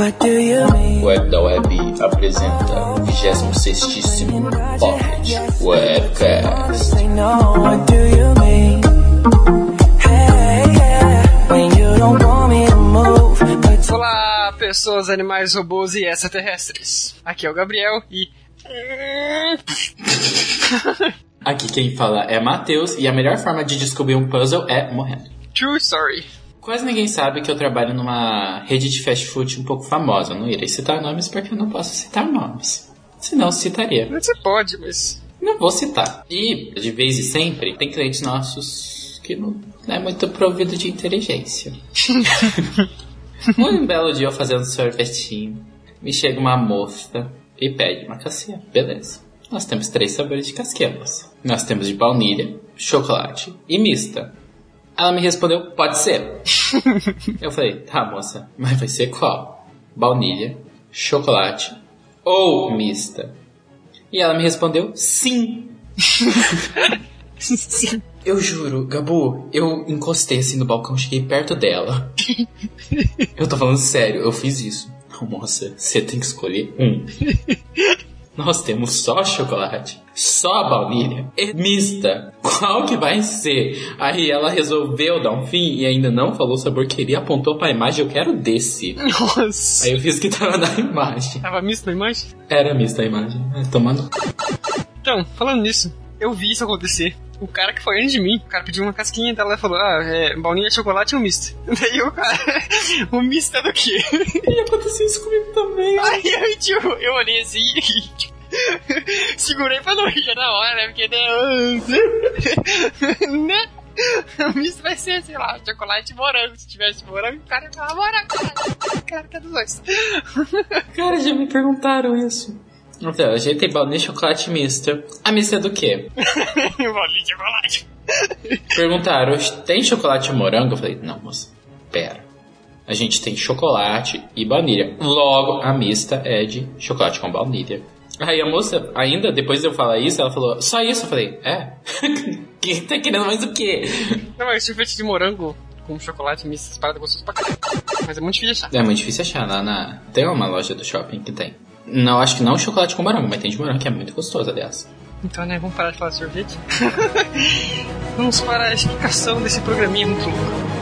Web da Web apresenta o 26 Pocket Webcast. Say no, what do you mean? Hey, yeah, when you don't want me to move, but Olá, pessoas, animais, robôs e extraterrestres. Aqui é o Gabriel e. Aqui quem fala é Matheus e a melhor forma de descobrir um puzzle é morrendo. True story. Quase ninguém sabe que eu trabalho numa rede de fast food um pouco famosa. Não irei citar nomes porque eu não posso citar nomes. Senão citaria. Você pode, mas. Não vou citar. E, de vez em sempre, tem clientes nossos que não é muito provido de inteligência. um belo dia eu fazendo sorvetinho, me chega uma moça e pede uma casquinha. Beleza. Nós temos três sabores de casquinha, moça. Nós temos de baunilha, chocolate e mista. Ela me respondeu, pode ser. eu falei, tá, moça, mas vai ser qual? Baunilha, chocolate ou mista? E ela me respondeu, sim. Sim. Eu juro, Gabu, eu encostei assim no balcão, cheguei perto dela. eu tô falando sério, eu fiz isso. Não, moça, você tem que escolher um. Nós temos só chocolate, só baunilha e mista. Qual que vai ser? Aí ela resolveu dar um fim e ainda não falou o sabor que queria, apontou pra imagem, eu quero desse. Nossa. Aí eu fiz que tava na imagem. Tava misto na imagem? Era mista a imagem, mas tomando. Então, falando nisso, eu vi isso acontecer. O cara que foi antes de mim, o cara pediu uma casquinha dela e falou: Ah, é baunilha, chocolate ou misto? Daí o cara, o misto é do quê? E aconteceu isso comigo também. Aí eu, tipo, eu olhei assim e segurei pra não rir na hora, né? Porque, né? né? O misto vai ser, sei lá, chocolate e morango. Se tivesse morango, o cara ia falar morango. Cara, cara que é dos dois. Cara, já me perguntaram isso. Então, a gente tem baunilha e chocolate mista. A mista é do quê? Bolinha de chocolate. Perguntaram, tem chocolate e morango? Eu falei, não, moça, pera. A gente tem chocolate e baunilha. Logo, a mista é de chocolate com baunilha. Aí a moça, ainda depois de eu falar isso, ela falou, só isso? Eu falei, é? que tá querendo mais o quê? Não, mas sorvete de morango com chocolate misto, essas paradas gostosas pra caralho. Mas é muito difícil achar. É muito difícil achar lá na. Tem uma loja do shopping que tem. Não, acho que não chocolate com morango, mas tem de morango que é muito gostoso, aliás. Então, né, vamos parar de falar de sorvete? vamos para a explicação desse programinha muito louco.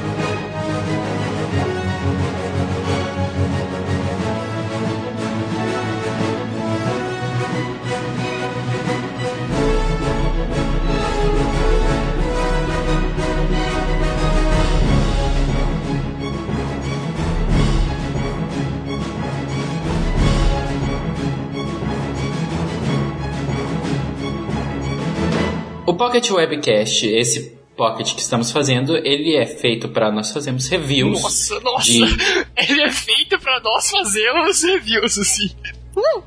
Pocket Webcast, esse Pocket que estamos fazendo, ele é feito para nós fazermos reviews. Nossa, nossa! de- Ele é feito pra nós fazermos reviews, assim. Uh!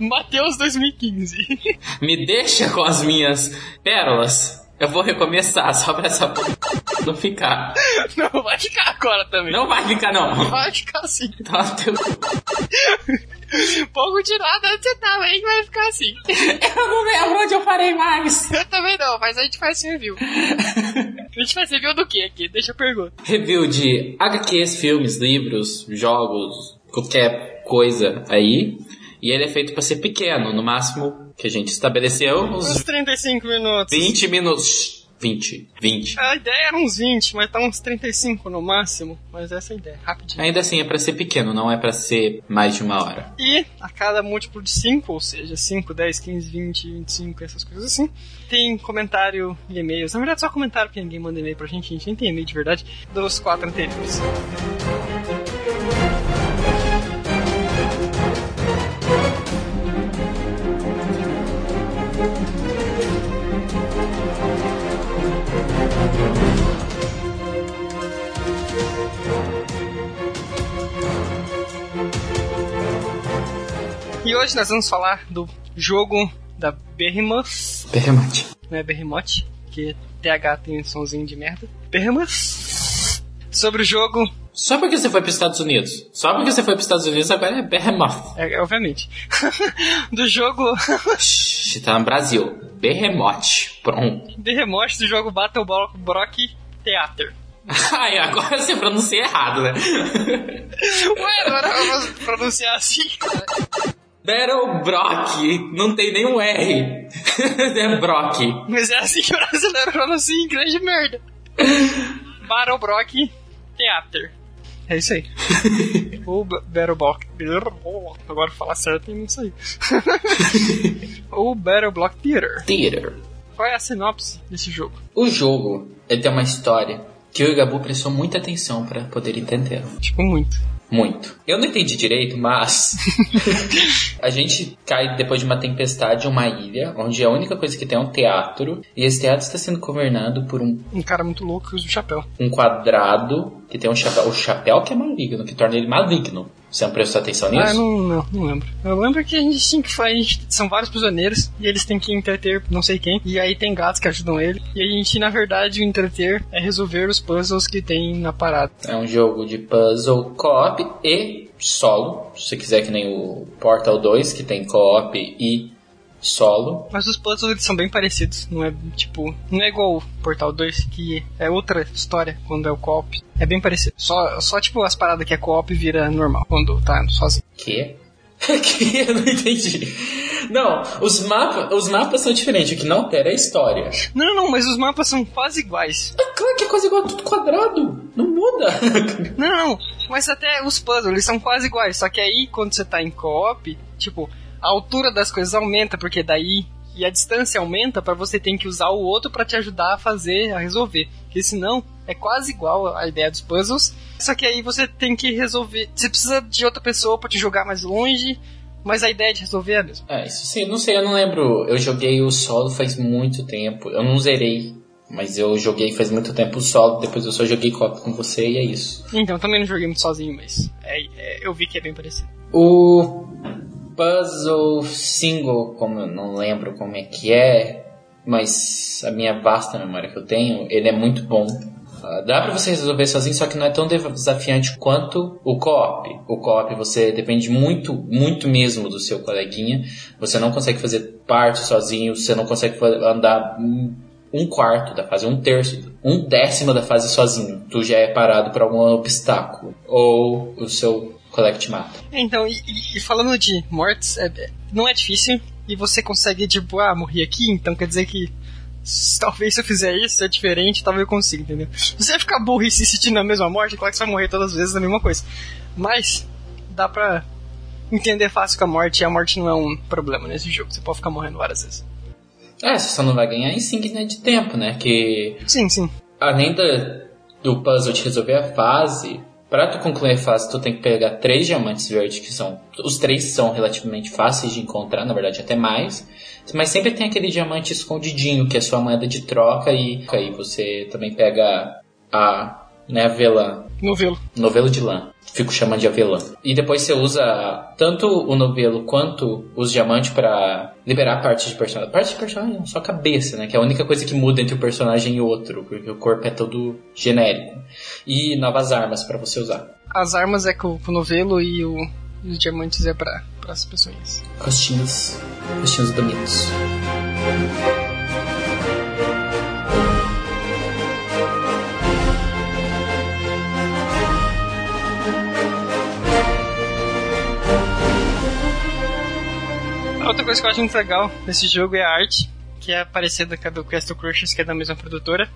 Mateus 2015. Me deixa com as minhas pérolas. Eu vou recomeçar só pra essa não ficar. Não vai ficar agora também. Não vai ficar, não. Vai ficar assim. Tá, teu- Pode continuar onde você tava aí que vai ficar assim. Eu não lembro onde eu parei mais. Eu também não, mas a gente faz review. A gente faz review do que aqui? Deixa eu perguntar. Review de HQs, filmes, livros, jogos, qualquer coisa aí. E ele é feito pra ser pequeno, no máximo que a gente estabeleceu, uns Uns 35 minutos. 20 minutos. 20, 20. A ideia era uns 20, mas tá uns 35 no máximo. Mas essa é a ideia, rapidinho. Ainda assim é pra ser pequeno, não é pra ser mais de uma hora. E a cada múltiplo de 5, ou seja, 5, 10, 15, 20, 25, essas coisas assim, tem comentário e e-mails. Na verdade, só comentário, porque ninguém manda e-mail pra gente, a gente nem tem e-mail de verdade, dos quatro anteriores. E hoje nós vamos falar do jogo da Behemoth, Berremote. não é Behemoth, que TH tem um somzinho de merda. Behemoth. Sobre o jogo, Só porque você foi para os Estados Unidos. Só porque você foi para os Estados Unidos agora é Behemoth. é, é, obviamente, do jogo tá no Brasil. Behemoth. Pronto. Behemoth do jogo Battle Brock Theater. Ai, agora você pronuncia errado, né? Ué, agora vamos pronunciar assim. Battle Brock. Não tem nenhum R. é Brock. Mas é assim que o brasileiro pronuncia em inglês de merda. Battle Brock Theater. É isso aí. B- Battle Block. Agora falar certo e não sei. Ou Battle Block Theater. Theater. Qual é a sinopse desse jogo? O jogo, ele tem uma história que eu e o Gabu prestou muita atenção pra poder entender. Tipo, muito. Muito. Eu não entendi direito, mas a gente cai depois de uma tempestade em uma ilha, onde a única coisa que tem é um teatro, e esse teatro está sendo governado por um, Um cara muito louco que usa o chapéu. um quadrado que tem um chapéu. O chapéu que é maligno, que torna ele maligno. Você não prestou atenção nisso? Ah, não, não, não lembro. Eu lembro que a gente tinha que fazer. São vários prisioneiros e eles têm que entreter não sei quem. E aí tem gatos que ajudam ele. E a gente, na verdade, o entreter é resolver os puzzles que tem na parada. É um jogo de puzzle co-op e solo. Se você quiser que nem o Portal 2, que tem co-op e solo. Mas os puzzles eles são bem parecidos. Não é tipo. Não é igual o Portal 2, que é outra história quando é o co-op. É bem parecido. Só, só tipo as paradas que é co-op vira normal quando tá sozinho. Que? que? Eu não entendi. Não, os, mapa, os mapas são diferentes. O que não altera é a história. Não, não, mas os mapas são quase iguais. É claro que é quase igual, tudo quadrado. Não muda. Não, não, mas até os puzzles, eles são quase iguais. Só que aí, quando você tá em co-op, tipo, a altura das coisas aumenta, porque daí. E a distância aumenta pra você ter que usar o outro pra te ajudar a fazer, a resolver. Porque senão, é quase igual a ideia dos puzzles. Só que aí você tem que resolver. Você precisa de outra pessoa pra te jogar mais longe. Mas a ideia de resolver é a mesma. É, isso sim, não sei, eu não lembro. Eu joguei o solo faz muito tempo. Eu não zerei, mas eu joguei faz muito tempo o solo. Depois eu só joguei co-op com você e é isso. Então, também não joguei muito sozinho, mas é- é- eu vi que é bem parecido. O puzzle single, como eu não lembro como é que é, mas a minha vasta memória que eu tenho, ele é muito bom. Ah, Dá pra você resolver sozinho, só que não é tão desafiante quanto o co-op. O co-op você depende muito, muito mesmo do seu coleguinha. Você não consegue fazer parte sozinho, você não consegue andar um quarto da fase, um terço, um décimo da fase sozinho. Tu já é parado por algum obstáculo. Ou o seu colega te mata. Então, e, e- falando de mortes, é- é- não é difícil. E você consegue, tipo, ah, morri aqui, então quer dizer que talvez se eu fizer isso é diferente, talvez eu consiga, entendeu? Você vai ficar burro e se sentindo na mesma morte, claro que você vai morrer todas as vezes na mesma coisa. Mas, dá pra entender fácil que a morte, e a morte não é um problema nesse jogo. Você pode ficar morrendo várias vezes. É, você só não vai ganhar insígnia de tempo, né? Que Sim, sim. além da, do puzzle de resolver a fase, pra tu concluir a fase, tu tem que pegar três diamantes verdes, que são. Os três são relativamente fáceis de encontrar, na verdade até mais. Mas sempre tem aquele diamante escondidinho, que é sua moeda de troca, e aí você também pega a. né, avelã. Novelo. Novelo de lã. Fico chamando de avelã. E depois você usa tanto o novelo quanto os diamantes pra liberar partes de personagem. Parte de personagem não, só cabeça, né? Que é a única coisa que muda entre o personagem e outro, porque o corpo é todo genérico. E novas armas pra você usar. As armas é com, o novelo e, o- os diamantes é pra, as pessoas. Rostinhos. Rostinhos bonitos. Outra coisa que eu acho muito legal nesse jogo é a arte, que é parecida com a do Castle Crushers, que é da mesma produtora.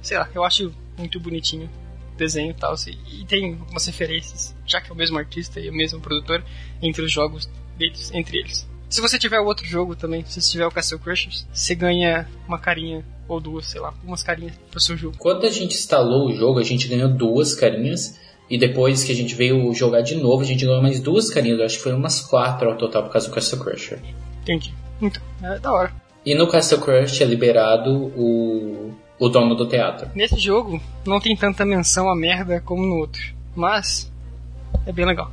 Sei lá, eu acho muito bonitinho o desenho e tal. E tem algumas referências, já que é o mesmo artista e o mesmo produtor, entre os jogos deles, entre eles. Se você tiver o outro jogo também, se você tiver o Castle Crushers, você ganha uma carinha ou duas, sei lá, umas carinhas pro seu jogo. Quando a gente instalou o jogo, a gente ganhou duas carinhas. E depois que a gente veio jogar de novo, a gente ganhou mais duas carinhas. Acho que foram umas quatro ao total por causa do Castle Crusher. Entendi. Então, é da hora. E no Castle Crush é liberado o, o dono do teatro. Nesse jogo, não tem tanta menção a merda como no outro. Mas, é bem legal.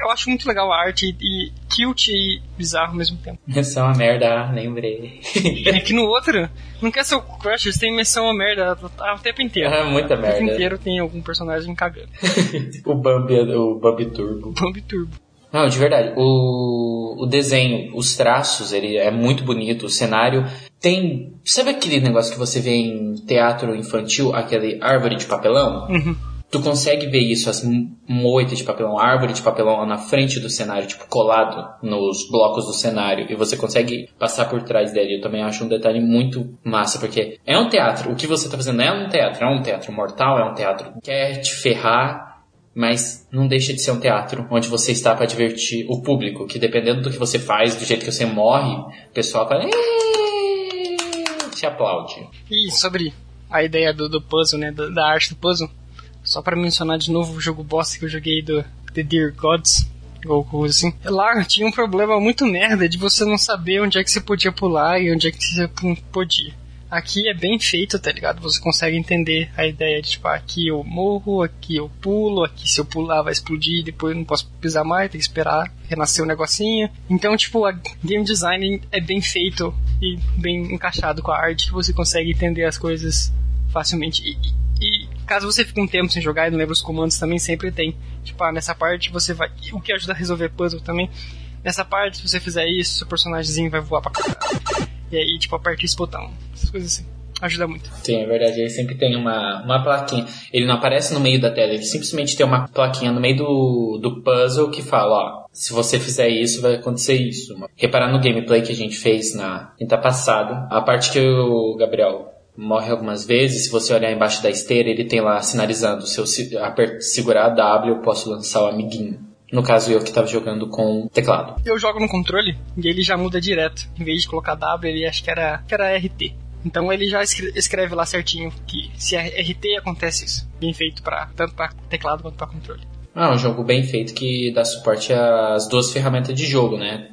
Eu acho muito legal a arte e, cute e bizarro ao mesmo tempo. Menção a merda, ah, lembrei. É que no outro, no Castle Crushers tem menção a merda o tempo inteiro. Ah, muita O tempo merda. inteiro tem algum personagem cagando. o Bambi, o Bambi Turbo. Bambi Turbo. Não, de verdade, o, o desenho, os traços, ele é muito bonito, o cenário Tem. Sabe aquele negócio que você vê em teatro infantil, aquele árvore de papelão? Tu consegue ver isso, as moitas de papelão, árvore de papelão na frente do cenário, tipo, colado nos blocos do cenário, e você consegue passar por trás dele. Eu também acho um detalhe muito massa, porque é um teatro. O que você tá fazendo é um teatro, é um teatro mortal, é um teatro que quer te ferrar, mas não deixa de ser um teatro onde você está para divertir o público, que dependendo do que você faz, do jeito que você morre, o pessoal fala. Te aplaude. E sobre a ideia do, do puzzle, né? da arte do puzzle, só pra mencionar de novo o jogo boss que eu joguei do The Dear Gods, ou coisa assim. Lá tinha um problema muito merda de você não saber onde é que você podia pular e onde é que você podia. Aqui é bem feito, tá ligado? Você consegue entender a ideia de, tipo, aqui eu morro, aqui eu pulo, aqui se eu pular vai explodir, depois eu não posso pisar mais, tem que esperar renascer o negocinho. Então, tipo, a game design é bem feito e bem encaixado com a arte, que você consegue entender as coisas facilmente. E caso você fique um tempo sem jogar e não lembra os comandos, também sempre tem. Tipo, ah, nessa parte você vai. O que ajuda a resolver puzzle também. Nessa parte, se você fizer isso, seu personagemzinho vai voar pra caralho. E aí, tipo, aperta esse botão. Essas coisas assim. Ajuda muito. Sim, é verdade. Ele sempre tem uma, uma plaquinha. Ele não aparece no meio da tela, ele simplesmente tem uma plaquinha no meio do, do puzzle que fala, ó, se você fizer isso, vai acontecer isso. Reparar no gameplay que a gente fez na quinta passada, a parte que o Gabriel morre algumas vezes, se você olhar embaixo da esteira, ele tem lá sinalizando, se eu segurar a W, eu posso lançar o amiguinho. No caso, eu que tava jogando com teclado. Eu jogo no controle e ele já muda direto. Em vez de colocar W, ele acho que era, que era RT. Então ele já escre- escreve lá certinho que se é RT acontece isso. Bem feito para tanto para teclado quanto para controle. Ah, um jogo bem feito que dá suporte às duas ferramentas de jogo, né?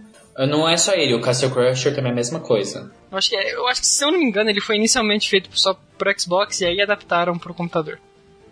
Não é só ele, o Castle Crusher também é a mesma coisa. Eu acho que, é- eu acho que se eu não me engano, ele foi inicialmente feito só pro Xbox e aí adaptaram pro computador.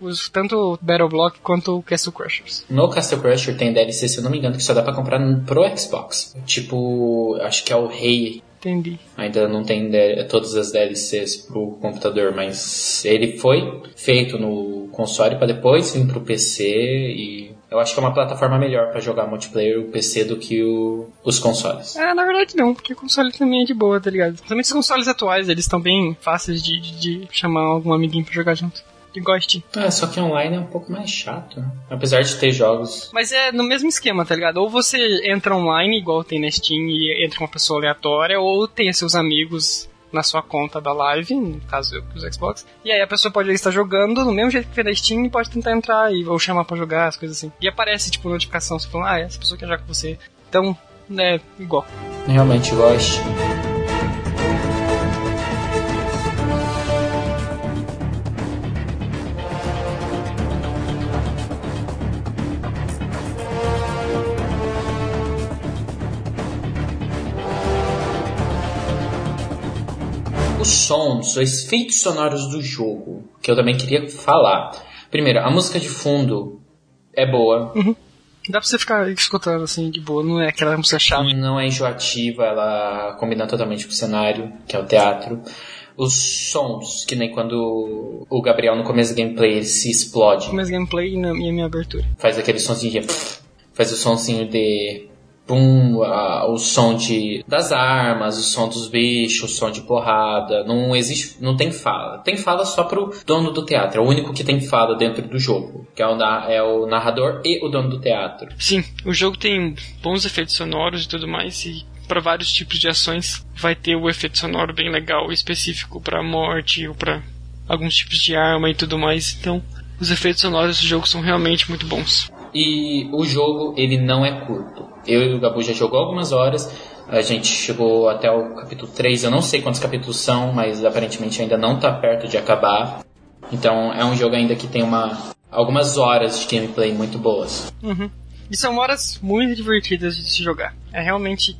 Os, tanto o Battle Block quanto o Castle Crushers. No Castle Crusher tem DLC, se eu não me engano, que só dá pra comprar pro Xbox. Tipo, acho que é o Rei. Entendi. Ainda não tem todas as DLCs pro computador, mas ele foi feito no console pra depois vir pro PC e eu acho que é uma plataforma melhor pra jogar multiplayer o PC do que o- os consoles. Ah, na verdade não, porque o console também é de boa, tá ligado? Principalmente os consoles atuais, eles estão bem fáceis de, de, de chamar algum amiguinho pra jogar junto. A Steam. É, só que online é um pouco mais chato, né? apesar de ter jogos. Mas é no mesmo esquema, tá ligado? Ou você entra online, igual tem na Steam, e entra uma pessoa aleatória, ou tem seus amigos na sua conta da live, no caso eu que uso Xbox, e aí a pessoa pode estar jogando do mesmo jeito que fez na Steam e pode tentar entrar e, ou chamar pra jogar, as coisas assim. E aparece, tipo, notificação, você falando, ah, essa pessoa quer jogar com você. Então, é igual. Realmente gosto. Sons, os efeitos sonoros do jogo, que eu também queria falar. Primeiro, a música de fundo é boa, Dá pra você ficar escutando assim de boa, não é aquela música chata. não é enjoativa, ela combina totalmente com o cenário, que é o teatro. Os sons, que nem quando o Gabriel no começo do gameplay ele se explode, Começo gameplay e na minha, minha abertura. faz aquele sonzinho de. faz o sonzinho de. Pum, a- o som de, das armas, o som dos bichos, o som de porrada. Não existe, não tem fala. Tem fala só pro dono do teatro. É o único que tem fala dentro do jogo. Que é o, é o narrador e o dono do teatro. Sim, o jogo tem bons efeitos sonoros e tudo mais, e para vários tipos de ações vai ter o efeito sonoro bem legal, específico para morte ou para alguns tipos de arma e tudo mais. Então, os efeitos sonoros do jogo são realmente muito bons. E o jogo, ele não é curto. Eu e o Gabu já jogou algumas horas. A gente chegou até o capítulo 3. Eu não sei quantos capítulos são, mas aparentemente ainda não tá perto de acabar. Então é um jogo ainda que tem uma algumas horas de gameplay muito boas. Uhum. E são horas muito divertidas de se jogar. É realmente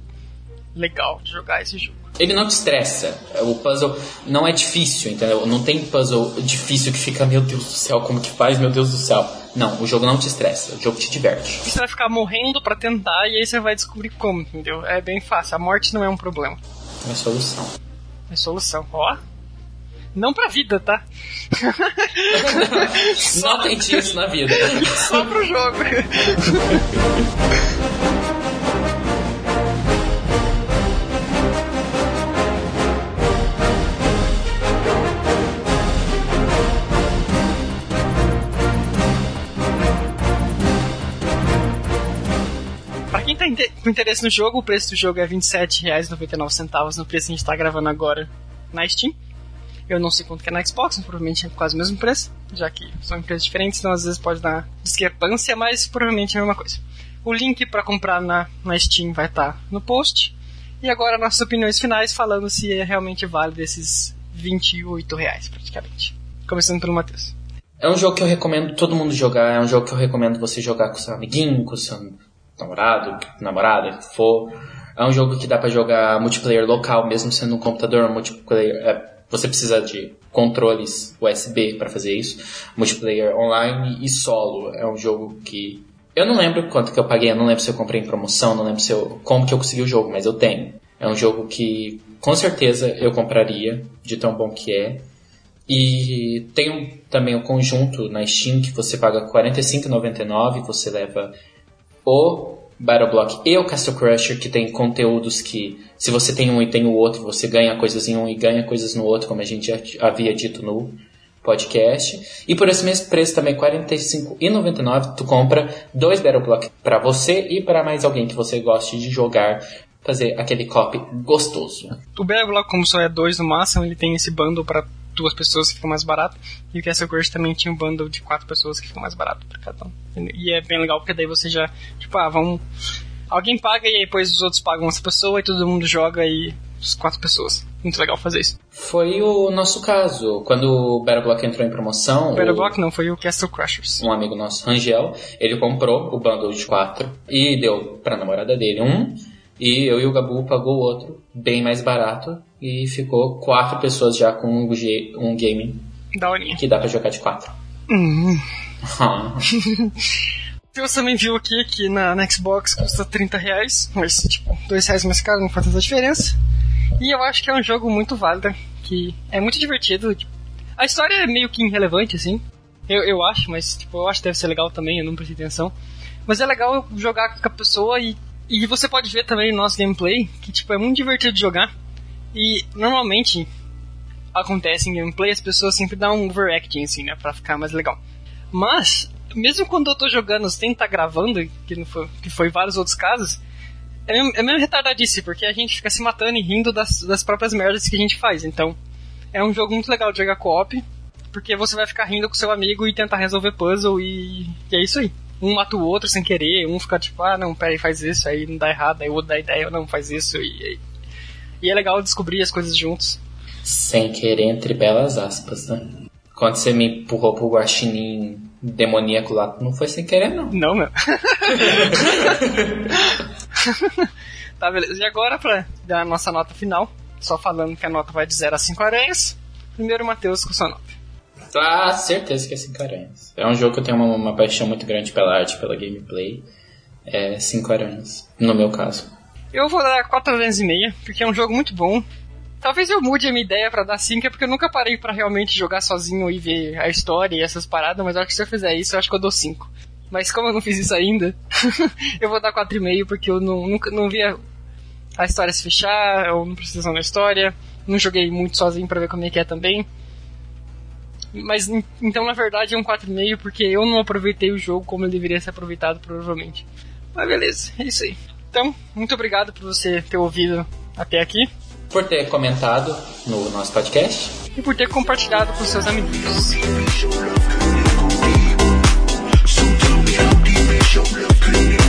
legal de jogar esse jogo. Ele não te estressa. O puzzle não é difícil, entendeu? Não tem puzzle difícil que fica, meu Deus do céu, como que faz, meu Deus do céu. Não, o jogo não te estressa, o jogo te diverte. Você vai ficar morrendo pra tentar e aí você vai descobrir como, entendeu? É bem fácil. A morte não é um problema. É solução. É solução. Ó. Não pra vida, tá? Não tente isso na vida. Só pro jogo. Tá com interesse no jogo, o preço do jogo é R$ 27,99 no preço que a gente tá gravando agora na Steam. Eu não sei quanto que é na Xbox, provavelmente é quase o mesmo preço, já que são empresas diferentes, então às vezes pode dar discrepância, mas provavelmente é a mesma coisa. O link pra comprar na, na Steam vai estar no post. E agora nossas opiniões finais falando se é realmente válido esses 28 reais, praticamente. Começando pelo Matheus. É um jogo que eu recomendo todo mundo jogar, é um jogo que eu recomendo você jogar com seu amiguinho, com seu namorado, namorada, que for. É um jogo que dá pra jogar multiplayer local, mesmo sendo um computador multiplayer. é, você precisa de controles USB para fazer isso, multiplayer online e solo. É um jogo que eu não lembro quanto que eu paguei, eu não lembro se eu comprei em promoção, não lembro se eu, como que eu consegui o jogo, mas eu tenho. É um jogo que com certeza eu compraria, de tão bom que é. E tem um- também o conjunto na Steam que você paga R$ 45,99, você leva o Battle Block e o Castle Crusher, que tem conteúdos que, se você tem um e tem o outro, você ganha coisas em um e ganha coisas no outro, como a gente já havia dito no podcast. E por esse mesmo preço também, R$ 45,99, tu compra dois Battle Block para você e para mais alguém que você goste de jogar, fazer aquele copy gostoso. O Battle Block, como só é dois no máximo, ele tem esse bundle pra duas pessoas que fica mais barato. E o Castle Crush também tinha um bundle de quatro pessoas que fica mais barato pra cada um. E é bem legal porque daí você já, tipo, ah, vamos. Alguém paga e aí depois os outros pagam essa pessoa e todo mundo joga e as quatro pessoas. Muito legal fazer isso. Foi o nosso caso. Quando o Battle Block entrou em promoção, O Battle o- Block não, foi o Castle Crushers. um amigo nosso, Rangel, ele comprou o bundle de quatro e deu pra namorada dele um, e eu e o Gabu pagou o outro, bem mais barato, e ficou quatro pessoas já com um, G- um game que dá pra jogar de quatro. Uhum. Ah, Você também viu aqui que na, na Xbox custa 30 reais, mas tipo, 2 reais mais caro, não faz tanta diferença. E eu acho que é um jogo muito válido, que é muito divertido. tipo, a história é meio que irrelevante, assim. Eu, eu acho, mas tipo, eu acho que deve ser legal também, eu não prestei atenção. Mas é legal jogar com a pessoa e, e você pode ver também no nosso gameplay que tipo, é muito divertido de jogar. E normalmente acontece em gameplay, as pessoas sempre dão um overacting, assim, né? Pra ficar mais legal. Mas, mesmo quando eu tô jogando sem estar gravando, que, não foi, que foi vários outros casos, é mesmo, é mesmo retardadice, porque a gente fica se matando e rindo das, das próprias merdas que a gente faz. Então, é um jogo muito legal de jogar co-op, porque você vai ficar rindo com seu amigo e tentar resolver puzzle e, e é isso aí. Um mata o outro sem querer, um fica tipo, ah, não, peraí, faz isso, aí não dá errado, aí o outro dá ideia, não, faz isso, e, e é legal descobrir as coisas juntos. sem querer, entre belas aspas, né? Quando você me empurrou pro guaxinim demoníaco lá, não foi sem querer, não. Não, meu. tá, beleza. E agora, pra dar a nossa nota final, só falando que a nota vai de 0 a 5 aranhas. Primeiro, Matheus, com sua nota. Ah, certeza que é 5 aranhas. É um jogo que eu tenho uma, uma paixão muito grande pela arte, pela gameplay. É 5 aranhas, no meu caso. Eu vou dar 4 aranhas e meia, porque é um jogo muito bom. Talvez eu mude a minha ideia pra dar 5, é porque eu nunca parei pra realmente jogar sozinho e ver a história e essas paradas, mas acho que se eu fizer isso, eu acho que eu dou 5. Mas como eu não fiz isso ainda, eu vou dar 4,5 porque eu não, nunca não vi a, história se fechar, eu não preciso da história, não joguei muito sozinho pra ver como é que é também. Mas então, na verdade, é um 4,5 porque eu não aproveitei o jogo como ele deveria ser aproveitado, provavelmente. Mas beleza, é isso aí. Então, muito obrigado por você ter ouvido até aqui. Por ter comentado no nosso podcast. E por ter compartilhado com seus amigos. Música